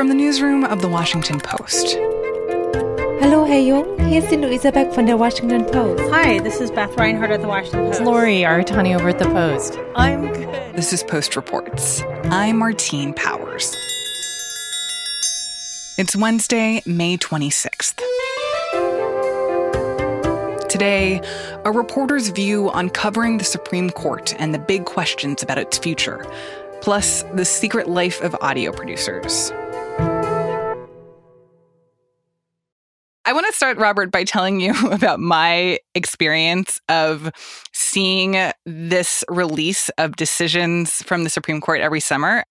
From the newsroom of The Washington Post. Hello, Herr Jung. Hier ist die Luisa Beck von der Washington Post. Hi, this is Beth Reinhardt at The Washington Post. It's Lori Aratani over at The Post. I'm good. This is Post Reports. I'm Martine Powers. It's Wednesday, May 26th. Today, a reporter's view on covering the Supreme Court and the big questions about its future, plus the secret life of audio producers. I want to start, Robert, by telling you about my experience of seeing this release of decisions from the Supreme Court every summer.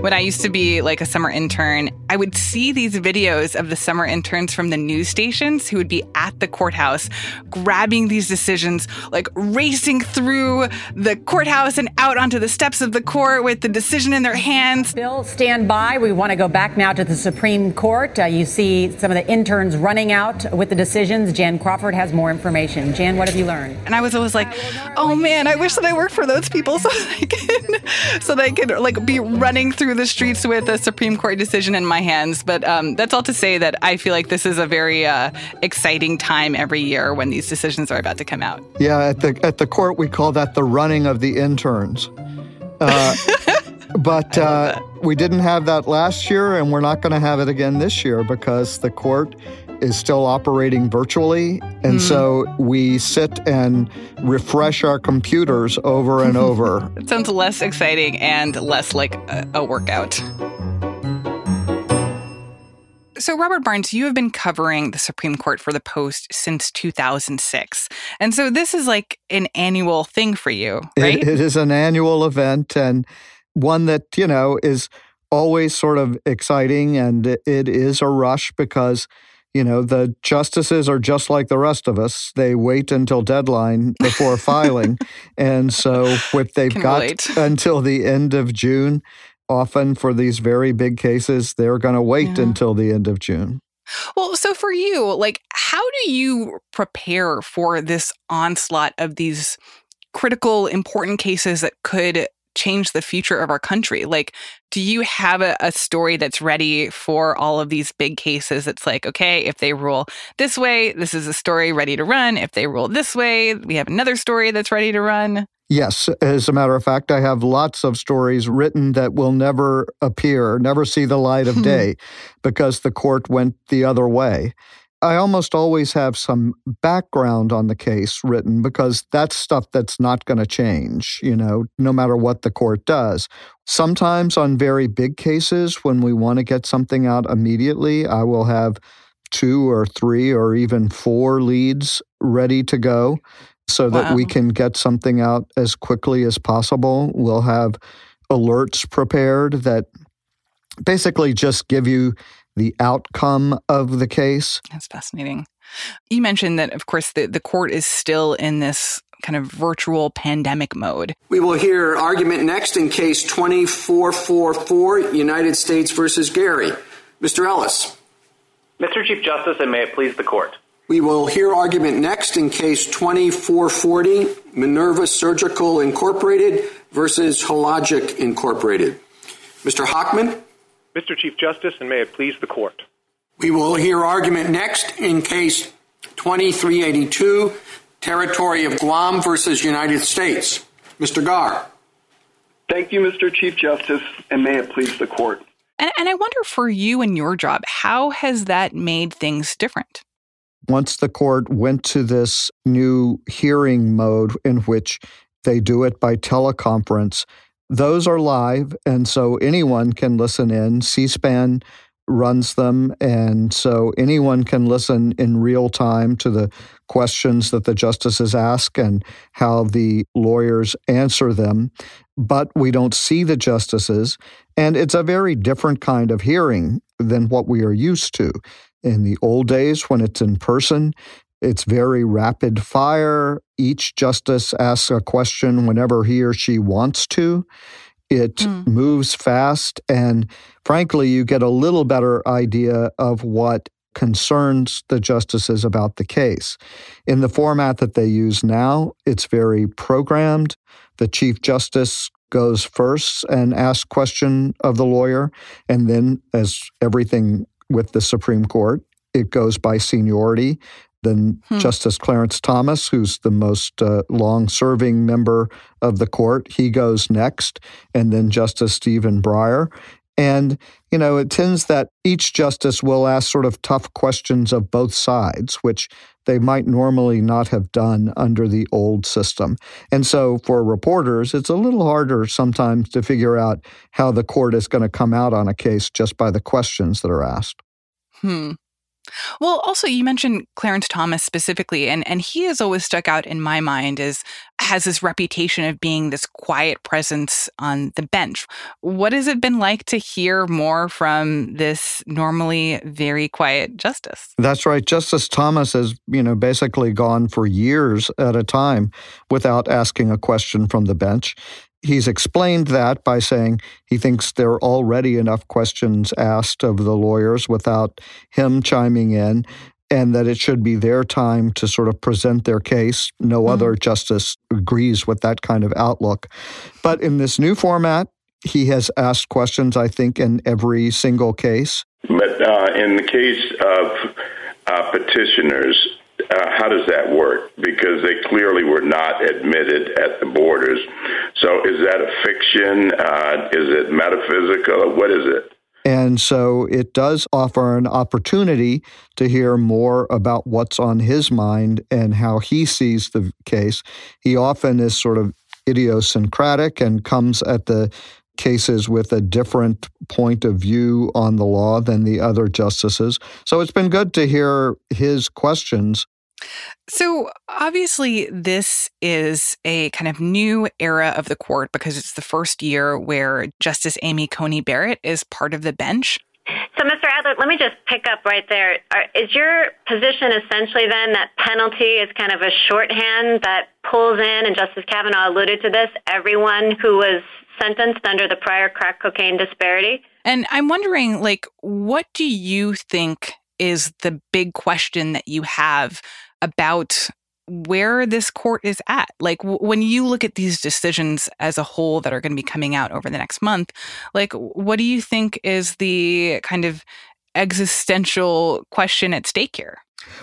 When I used to be like a summer intern, I would see these videos of the summer interns from the news stations who would be at the courthouse grabbing these decisions, like racing through the courthouse and out onto the steps of the court with the decision in their hands. Bill, stand by. We want to go back now to the Supreme Court. Uh, you see some of the interns running out with the decisions. Jan Crawford has more information. Jan, what have you learned? And I was always like, oh man, I wish that I worked for those people so that I could, so I could like be running through the streets with a Supreme Court decision in my hands. But um, that's all to say that I feel like this is a very uh, exciting time every year when these decisions are about to come out. Yeah, at the at the court we call that the running of the interns. Uh, but uh, we didn't have that last year, and we're not going to have it again this year because the court is still operating virtually. And mm. so we sit and refresh our computers over and over. it sounds less exciting and less like a, a workout. So, Robert Barnes, you have been covering the Supreme Court for the Post since 2006. And so this is like an annual thing for you, right? it, it is an annual event and one that, you know, is always sort of exciting and it is a rush because you know, the justices are just like the rest of us. They wait until deadline before filing. And so if they've Can got relate. until the end of June, often for these very big cases, they're going to wait yeah. until the end of June. Well, so for you, like, how do you prepare for this onslaught of these critical, important cases that could change the future of our country? Like, do you have a, a, story that's ready for all of these big cases? It's like, okay, if they rule this way, this is a story ready to run. If they rule this way, we have another story that's ready to run. Yes, as a matter of fact, I have lots of stories written that will never appear, never see the light of hmm. day because the court went the other way. I almost always have some background on the case written because that's stuff that's not going to change, you know, no matter what the court does. Sometimes on very big cases, when we want to get something out immediately, I will have two or three or even four leads ready to go so that wow. we can get something out as quickly as possible. We'll have alerts prepared that basically just give you the outcome of the case. That's fascinating. You mentioned that, of course, the, the court is still in this kind of virtual pandemic mode. We will hear argument next in case 2444, United States versus Gary. Mr. Ellis. Mr. Chief Justice, and may it please the court. We will hear argument next in case 2440, Minerva Surgical Incorporated versus Hologic Incorporated. Mr. Hockman? Mr. Chief Justice, and may it please the court. We will hear argument next in case 2382, Territory of Guam versus United States. Mr. Gar. Thank you, Mr. Chief Justice, and may it please the court. And, and I wonder for you and your job, how has that made things different? Once the court went to this new hearing mode in which they do it by teleconference, those are live, and so anyone can listen in. C SPAN runs them, and so anyone can listen in real time to the questions that the justices ask and how the lawyers answer them. But we don't see the justices, and it's a very different kind of hearing than what we are used to. In the old days, when it's in person, it's very rapid fire. Each justice asks a question whenever he or she wants to. It mm. moves fast. And frankly, you get a little better idea of what concerns the justices about the case. In the format that they use now, it's very programmed. The Chief Justice goes first and asks question of the lawyer, and then, as everything with the Supreme Court, it goes by seniority. Then hmm. Justice Clarence Thomas, who's the most uh, long-serving member of the court, he goes next, and then Justice Stephen Breyer. And, you know, it tends that each justice will ask sort of tough questions of both sides, which they might normally not have done under the old system. And so for reporters, it's a little harder sometimes to figure out how the court is going to come out on a case just by the questions that are asked. Hmm. Well, also you mentioned Clarence Thomas specifically, and and he has always stuck out in my mind as has this reputation of being this quiet presence on the bench. What has it been like to hear more from this normally very quiet justice? That's right. Justice Thomas has, you know, basically gone for years at a time without asking a question from the bench he's explained that by saying he thinks there are already enough questions asked of the lawyers without him chiming in, and that it should be their time to sort of present their case. No mm-hmm. other justice agrees with that kind of outlook. But in this new format, he has asked questions, I think, in every single case. But uh, in the case of uh, petitioners, uh, how does that work? Because they clearly were not admitted at the borders. So is that a fiction? Uh, is it metaphysical? What is it? And so it does offer an opportunity to hear more about what's on his mind and how he sees the case. He often is sort of idiosyncratic and comes at the cases with a different point of view on the law than the other justices. So it's been good to hear his questions so, obviously, this is a kind of new era of the court because it's the first year where Justice Amy Coney Barrett is part of the bench. So, Mr. Adler, let me just pick up right there. Is your position essentially then that penalty is kind of a shorthand that pulls in, and Justice Kavanaugh alluded to this, everyone who was sentenced under the prior crack cocaine disparity? And I'm wondering, like, what do you think is the big question that you have about where this court is at. Like w- when you look at these decisions as a whole that are going to be coming out over the next month, like what do you think is the kind of existential question at stake here?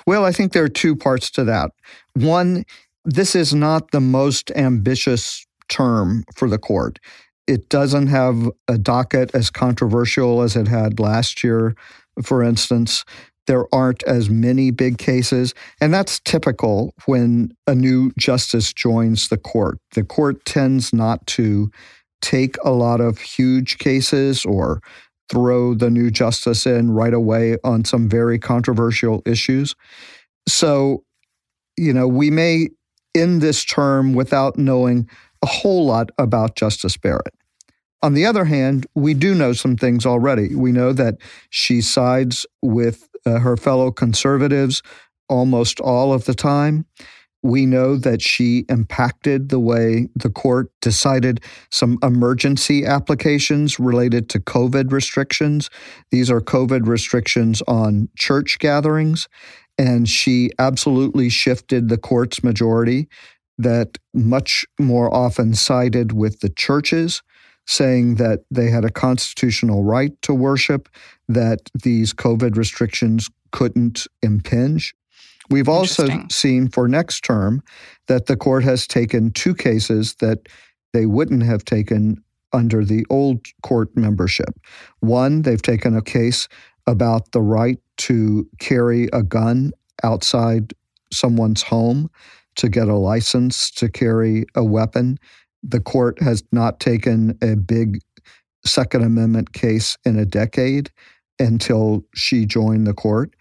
Well, I think there are two parts to that. One, this is not the most ambitious term for the court. It doesn't have a docket as controversial as it had last year, for instance there aren't as many big cases. And that's typical when a new justice joins the court. The court tends not to take a lot of huge cases or throw the new justice in right away on some very controversial issues. So, you know, we may end this term without knowing a whole lot about Justice Barrett. On the other hand, we do know some things already. We know that she sides with uh, her fellow conservatives almost all of the time. We know that she impacted the way the court decided some emergency applications related to COVID restrictions. These are COVID restrictions on church gatherings. And she absolutely shifted the court's majority that much more often sided with the churches saying that they had a constitutional right to worship, that these COVID restrictions couldn't impinge. We've also seen for next term that the court has taken two cases that they wouldn't have taken under the old court membership. One, they've taken a case about the right to carry a gun outside someone's home to get a license to carry a weapon the court has not taken a big Second Amendment case in a decade until she joined the court.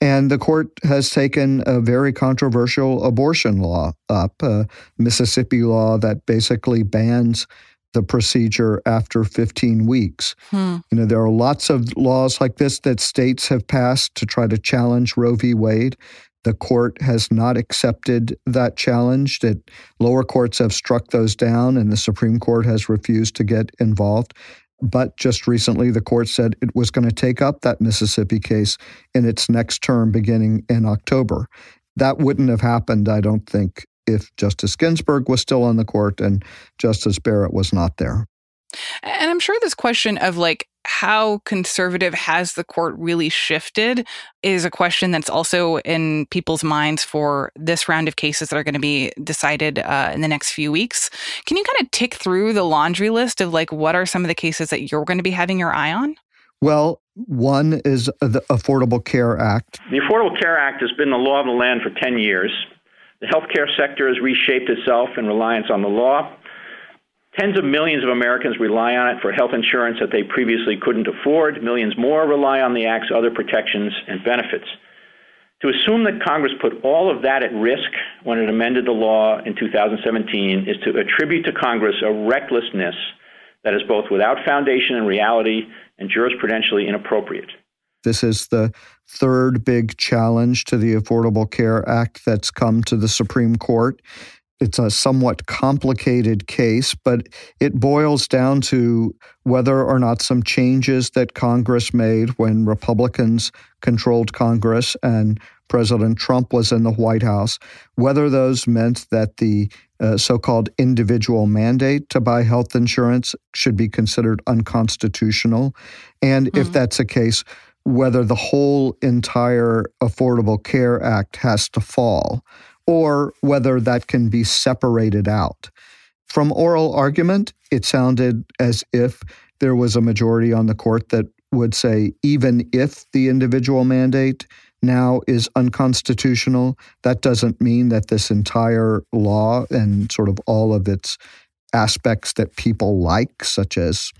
And the court has taken a very controversial abortion law up, a Mississippi law that basically bans the procedure after 15 weeks. Hmm. You know, there are lots of laws like this that states have passed to try to challenge Roe v. Wade. The court has not accepted that challenge. That lower courts have struck those down, and the Supreme Court has refused to get involved. But just recently, the court said it was going to take up that Mississippi case in its next term beginning in October. That wouldn't have happened, I don't think, if Justice Ginsburg was still on the court and Justice Barrett was not there. And I'm sure this question of like how conservative has the court really shifted is a question that's also in people's minds for this round of cases that are going to be decided uh, in the next few weeks. Can you kind of tick through the laundry list of like what are some of the cases that you're going to be having your eye on? Well, one is the Affordable Care Act. The Affordable Care Act has been the law of the land for 10 years. The healthcare sector has reshaped itself in reliance on the law. Tens of millions of Americans rely on it for health insurance that they previously couldn't afford. Millions more rely on the Act's other protections and benefits. To assume that Congress put all of that at risk when it amended the law in 2017 is to attribute to Congress a recklessness that is both without foundation in reality and jurisprudentially inappropriate. This is the third big challenge to the Affordable Care Act that's come to the Supreme Court. It's a somewhat complicated case, but it boils down to whether or not some changes that Congress made when Republicans controlled Congress and President Trump was in the White House, whether those meant that the uh, so called individual mandate to buy health insurance should be considered unconstitutional. And mm-hmm. if that's the case, whether the whole entire Affordable Care Act has to fall or whether that can be separated out. From oral argument, it sounded as if there was a majority on the court that would say even if the individual mandate now is unconstitutional, that doesn't mean that this entire law and sort of all of its aspects that people like, such as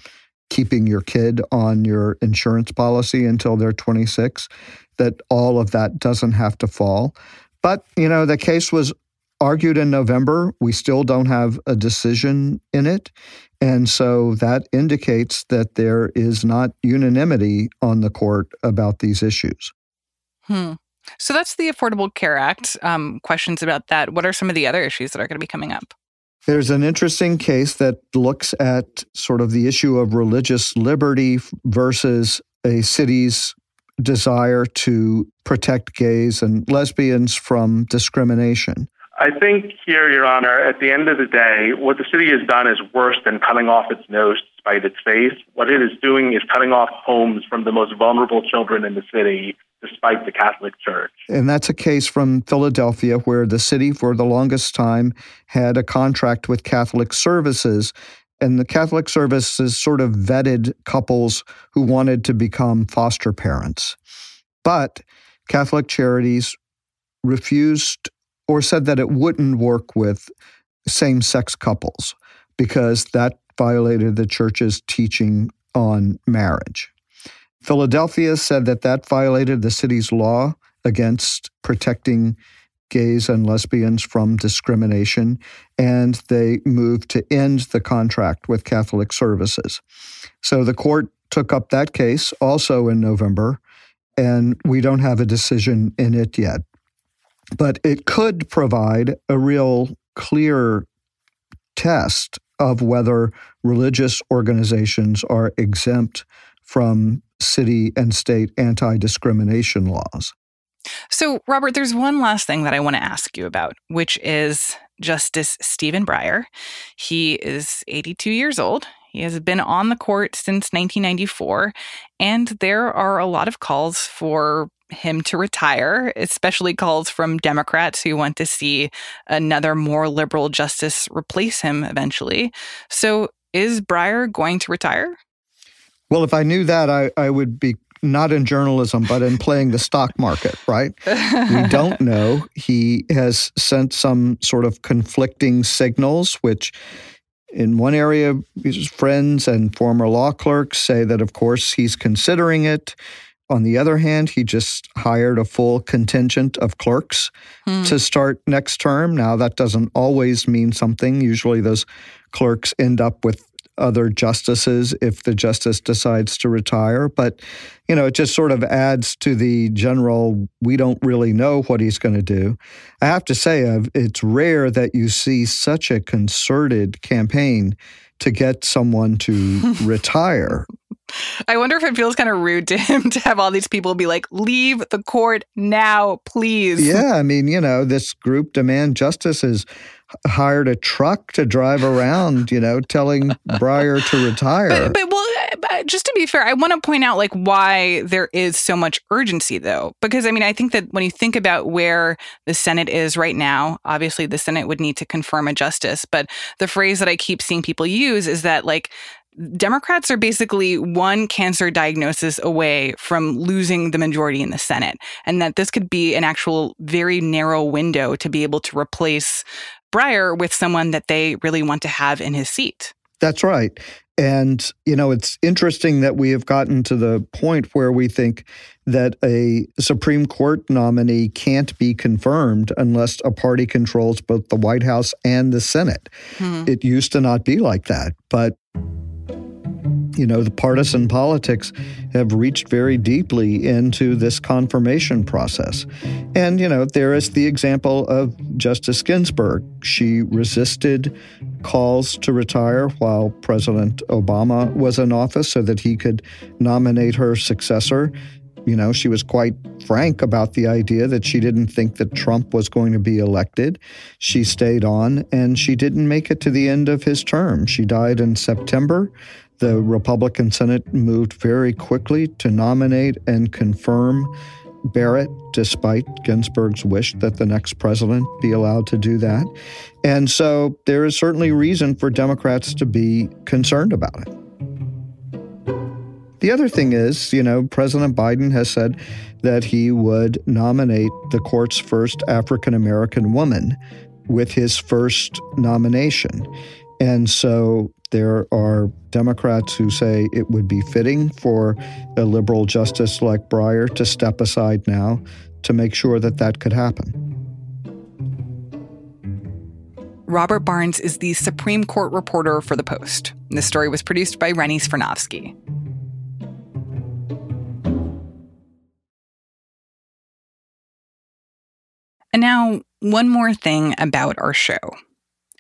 keeping your kid on your insurance policy until they're 26, that all of that doesn't have to fall. But, you know, the case was argued in November. We still don't have a decision in it. And so that indicates that there is not unanimity on the court about these issues. Hmm. So that's the Affordable Care Act. Um, questions about that. What are some of the other issues that are going to be coming up? There's an interesting case that looks at sort of the issue of religious liberty versus a city's desire to protect gays and lesbians from discrimination. I think here, Your Honor, at the end of the day, what the city has done is worse than cutting off its nose to spite its face. What it is doing is cutting off homes from the most vulnerable children in the city despite the Catholic Church. And that's a case from Philadelphia where the city, for the longest time, had a contract with Catholic Services and the Catholic Services sort of vetted couples who wanted to become foster parents. But Catholic Charities refused or said that it wouldn't work with same sex couples because that violated the church's teaching on marriage. Philadelphia said that that violated the city's law against protecting gays and lesbians from discrimination, and they moved to end the contract with Catholic Services. So the court took up that case also in November, and we don't have a decision in it yet. But it could provide a real clear test of whether religious organizations are exempt from city and state anti discrimination laws. So, Robert, there's one last thing that I want to ask you about, which is Justice Stephen Breyer. He is 82 years old. He has been on the court since 1994, and there are a lot of calls for him to retire, especially calls from Democrats who want to see another more liberal justice replace him eventually. So, is Breyer going to retire? Well, if I knew that, I, I would be not in journalism, but in playing the stock market, right? we don't know. He has sent some sort of conflicting signals, which in one area, his friends and former law clerks say that, of course, he's considering it. On the other hand, he just hired a full contingent of clerks hmm. to start next term. Now, that doesn't always mean something. Usually, those clerks end up with other justices if the justice decides to retire. But, you know, it just sort of adds to the general, we don't really know what he's going to do. I have to say, it's rare that you see such a concerted campaign to get someone to retire. I wonder if it feels kind of rude to him to have all these people be like, leave the court now, please. Yeah, I mean, you know, this group Demand Justice has hired a truck to drive around, you know, telling Breyer to retire. But, but well, but just to be fair, I want to point out like why there is so much urgency though. Because I mean, I think that when you think about where the Senate is right now, obviously the Senate would need to confirm a justice, but the phrase that I keep seeing people use is that like Democrats are basically one cancer diagnosis away from losing the majority in the Senate, and that this could be an actual very narrow window to be able to replace Breyer with someone that they really want to have in his seat. That's right. And, you know, it's interesting that we have gotten to the point where we think that a Supreme Court nominee can't be confirmed unless a party controls both the White House and the Senate. Hmm. It used to not be like that. But you know, the partisan politics have reached very deeply into this confirmation process. And, you know, there is the example of Justice Ginsburg. She resisted calls to retire while President Obama was in office so that he could nominate her successor. You know, she was quite frank about the idea that she didn't think that Trump was going to be elected. She stayed on and she didn't make it to the end of his term. She died in September. The Republican Senate moved very quickly to nominate and confirm Barrett, despite Ginsburg's wish that the next president be allowed to do that. And so there is certainly reason for Democrats to be concerned about it. The other thing is, you know, President Biden has said that he would nominate the court's first African American woman with his first nomination. And so there are Democrats who say it would be fitting for a liberal justice like Breyer to step aside now to make sure that that could happen. Robert Barnes is the Supreme Court reporter for The Post. This story was produced by Rennie Svirnovskiy. And now, one more thing about our show.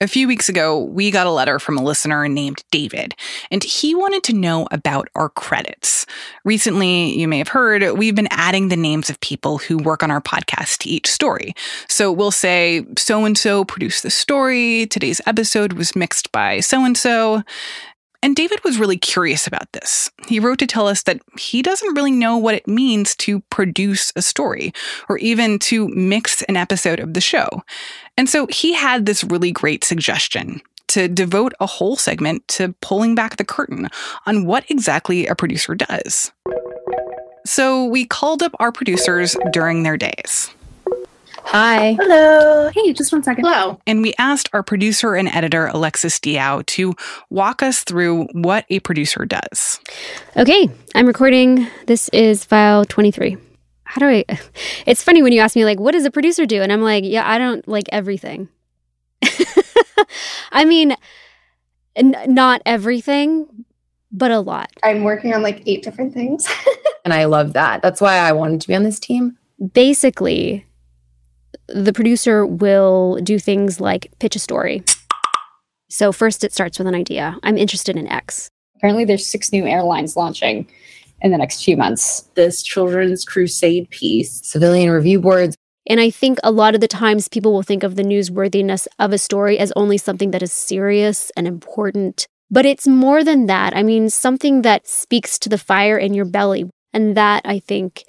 A few weeks ago, we got a letter from a listener named David, and he wanted to know about our credits. Recently, you may have heard, we've been adding the names of people who work on our podcast to each story. So we'll say, so and so produced the story, today's episode was mixed by so and so. And David was really curious about this. He wrote to tell us that he doesn't really know what it means to produce a story or even to mix an episode of the show. And so he had this really great suggestion to devote a whole segment to pulling back the curtain on what exactly a producer does. So we called up our producers during their days. Hi. Hello. Hey, just one second. Hello. And we asked our producer and editor, Alexis Diao, to walk us through what a producer does. Okay, I'm recording. This is file 23. How do I? It's funny when you ask me, like, what does a producer do? And I'm like, yeah, I don't like everything. I mean, n- not everything, but a lot. I'm working on like eight different things. and I love that. That's why I wanted to be on this team. Basically, the producer will do things like pitch a story. So, first, it starts with an idea. I'm interested in X. Apparently, there's six new airlines launching in the next few months. This children's crusade piece, civilian review boards. And I think a lot of the times people will think of the newsworthiness of a story as only something that is serious and important. But it's more than that. I mean, something that speaks to the fire in your belly. And that, I think,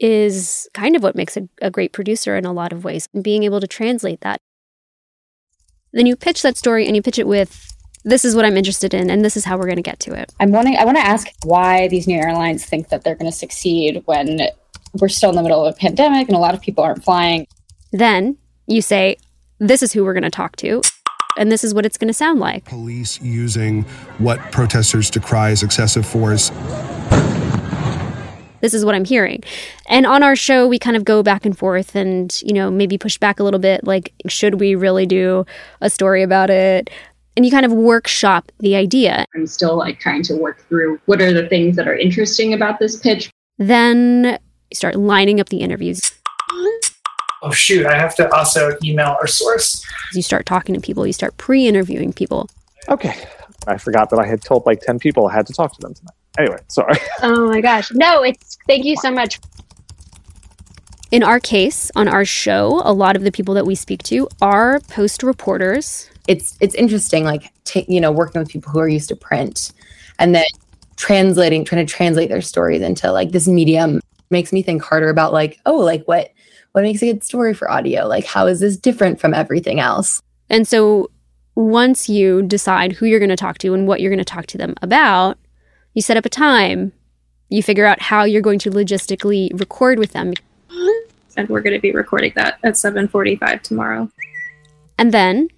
is kind of what makes a, a great producer in a lot of ways, being able to translate that. Then you pitch that story and you pitch it with this is what I'm interested in, and this is how we're going to get to it. I'm wanting, I want to ask why these new airlines think that they're going to succeed when we're still in the middle of a pandemic and a lot of people aren't flying. Then you say, this is who we're going to talk to. And this is what it's going to sound like. Police using what protesters decry as excessive force this is what I'm hearing. And on our show, we kind of go back and forth and, you know, maybe push back a little bit like, should we really do a story about it? And you kind of workshop the idea. I'm still like trying to work through what are the things that are interesting about this pitch. Then you start lining up the interviews. Oh, shoot, I have to also email our source. You start talking to people, you start pre interviewing people. Okay, I forgot that I had told like 10 people I had to talk to them tonight. Anyway, sorry. Oh my gosh. No, it's thank you so much. In our case, on our show, a lot of the people that we speak to are post reporters. It's it's interesting, like ta- you know, working with people who are used to print, and then translating, trying to translate their stories into like this medium makes me think harder about like, oh, like what what makes a good story for audio? Like, how is this different from everything else? And so, once you decide who you're going to talk to and what you're going to talk to them about, you set up a time. You figure out how you're going to logistically record with them. And we're going to be recording that at 7:45 tomorrow. And then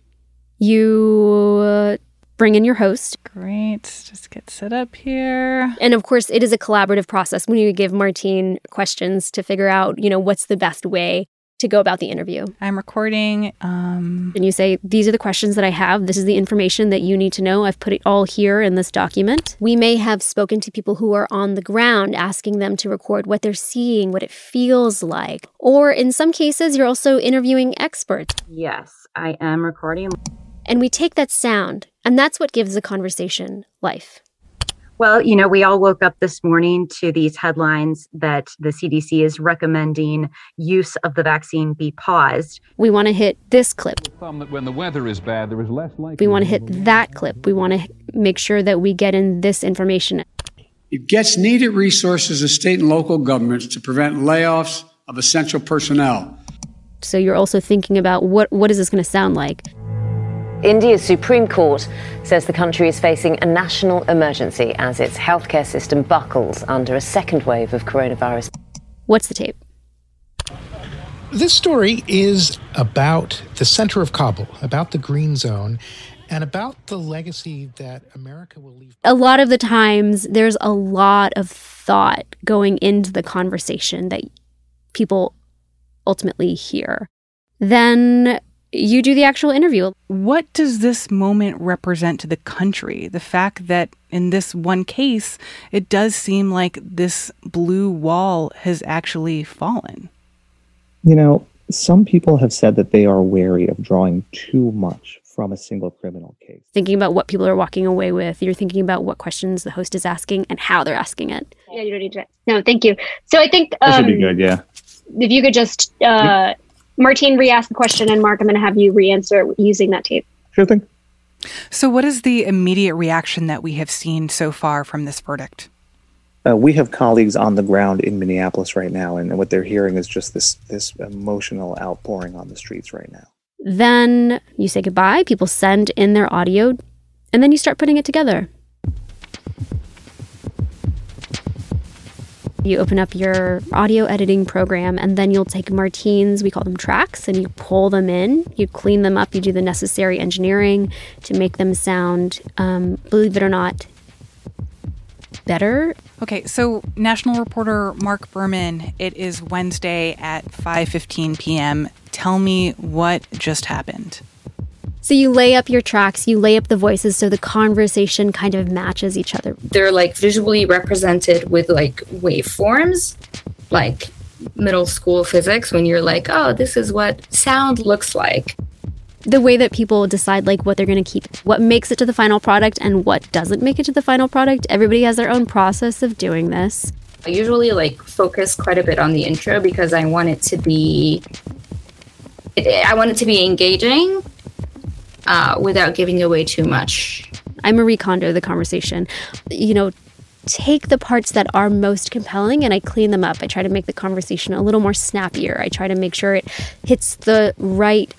you uh, bring in your host. Great. Just get set up here. And of course, it is a collaborative process when you give Martine questions to figure out, you know, what's the best way to go about the interview. I'm recording. Um, and you say, These are the questions that I have. This is the information that you need to know. I've put it all here in this document. We may have spoken to people who are on the ground, asking them to record what they're seeing, what it feels like. Or in some cases, you're also interviewing experts. Yes, I am recording. And we take that sound, and that's what gives the conversation life. Well, you know, we all woke up this morning to these headlines that the CDC is recommending use of the vaccine be paused. We want to hit this clip. When the weather is bad, there is less likely. We want to hit that clip. We want to make sure that we get in this information. It gets needed resources of state and local governments to prevent layoffs of essential personnel. So you're also thinking about what what is this going to sound like? India's Supreme Court says the country is facing a national emergency as its healthcare system buckles under a second wave of coronavirus. What's the tape? This story is about the center of Kabul, about the green zone, and about the legacy that America will leave. A lot of the times, there's a lot of thought going into the conversation that people ultimately hear. Then you do the actual interview. What does this moment represent to the country? The fact that in this one case, it does seem like this blue wall has actually fallen. You know, some people have said that they are wary of drawing too much from a single criminal case. Thinking about what people are walking away with, you're thinking about what questions the host is asking and how they're asking it. Yeah, you don't need to. No, thank you. So I think That um, should be good, yeah. if you could just, uh, Martine, re-ask the question, and Mark, I'm going to have you re-answer using that tape. Sure thing. So, what is the immediate reaction that we have seen so far from this verdict? Uh, we have colleagues on the ground in Minneapolis right now, and what they're hearing is just this this emotional outpouring on the streets right now. Then you say goodbye, people send in their audio, and then you start putting it together. You open up your audio editing program, and then you'll take Martine's, we call them tracks, and you pull them in. You clean them up, you do the necessary engineering to make them sound, um, believe it or not, better. Okay, so national reporter Mark Berman, it is Wednesday at 5:15 p.m. Tell me what just happened. So you lay up your tracks, you lay up the voices so the conversation kind of matches each other. They're like visually represented with like waveforms, like middle school physics when you're like, oh, this is what sound looks like. The way that people decide like what they're going to keep, what makes it to the final product and what doesn't make it to the final product, everybody has their own process of doing this. I usually like focus quite a bit on the intro because I want it to be I want it to be engaging uh, without giving away too much. I'm Marie Kondo the conversation. You know, take the parts that are most compelling and I clean them up. I try to make the conversation a little more snappier. I try to make sure it hits the right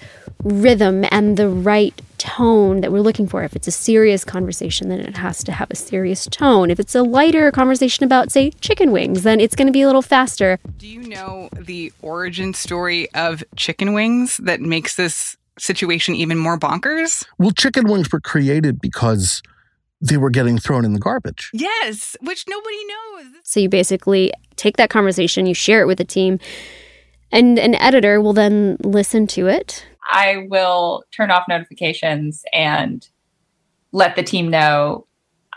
rhythm and the right tone that we're looking for. If it's a serious conversation, then it has to have a serious tone. If it's a lighter conversation about, say, chicken wings, then it's going to be a little faster. Do you know the origin story of chicken wings that makes this situation even more bonkers? Well, chicken wings were created because they were getting thrown in the garbage. Yes, which nobody knows. So you basically take that conversation, you share it with the team, and an editor will then listen to it. I will turn off notifications and let the team know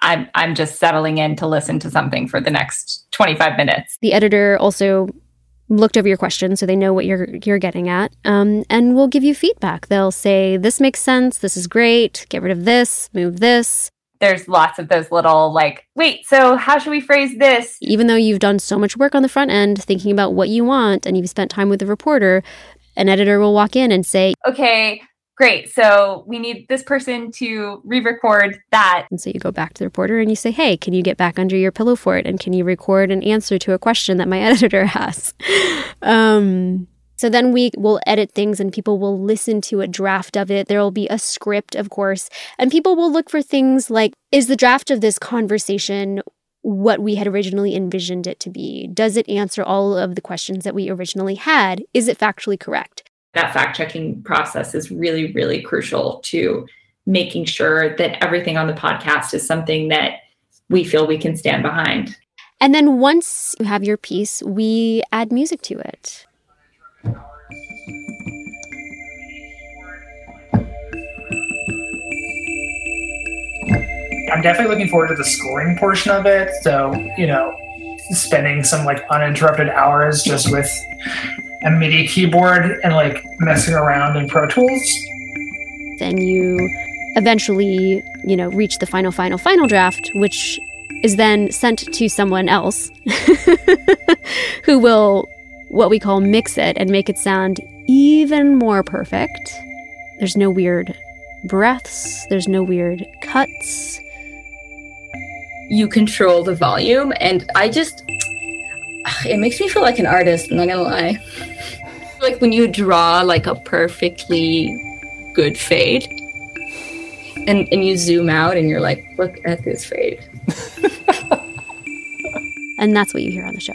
I'm I'm just settling in to listen to something for the next 25 minutes. The editor also looked over your questions so they know what you're you're getting at um, and will give you feedback. They'll say this makes sense. This is great. Get rid of this. Move this. There's lots of those little like, wait, so how should we phrase this? Even though you've done so much work on the front end thinking about what you want and you've spent time with the reporter, an editor will walk in and say, Okay, great. So we need this person to re record that. And so you go back to the reporter and you say, Hey, can you get back under your pillow for it? And can you record an answer to a question that my editor has? um, so then we will edit things and people will listen to a draft of it. There will be a script, of course, and people will look for things like is the draft of this conversation what we had originally envisioned it to be? Does it answer all of the questions that we originally had? Is it factually correct? That fact checking process is really, really crucial to making sure that everything on the podcast is something that we feel we can stand behind. And then once you have your piece, we add music to it. I'm definitely looking forward to the scoring portion of it. So, you know, spending some like uninterrupted hours just with a MIDI keyboard and like messing around in Pro Tools. Then you eventually, you know, reach the final, final, final draft, which is then sent to someone else who will what we call mix it and make it sound even more perfect. There's no weird breaths, there's no weird cuts. You control the volume, and I just. It makes me feel like an artist, I'm not gonna lie. Like when you draw like a perfectly good fade, and, and you zoom out and you're like, look at this fade. and that's what you hear on the show.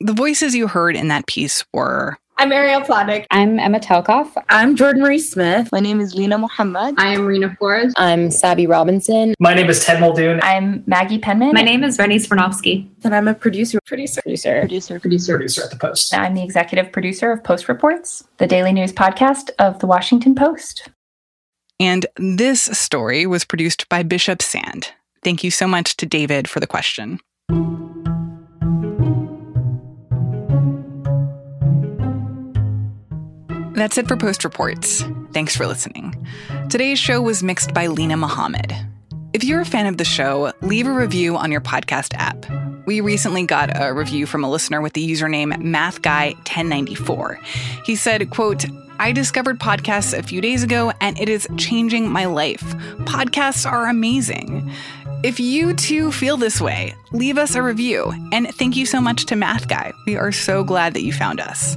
The voices you heard in that piece were I'm Ariel Plotnick. I'm Emma Talkoff. I'm Jordan Marie Smith. My name is Linah Mohammad. I am Reena Flores. I'm Sabby Robinson. My name is Ted Muldoon. I'm Maggie Penman. My name is Bernice Svirnovskiy. And I'm a producer. Producer. Producer. Producer. Producer. Producer at the Post. I'm the executive producer of Post Reports, the daily news podcast of the Washington Post. And this story was produced by Bishop Sand. Thank you so much to David for the question. That's it for Post Reports. Thanks for listening. Today's show was mixed by Linah Mohammad. If you're a fan of the show, leave a review on your podcast app. We recently got a review from a listener with the username MathGuy1094. He said, quote, I discovered podcasts a few days ago and it is changing my life. Podcasts are amazing. If you too feel this way, leave us a review. And thank you so much to Math Guy. We are so glad that you found us.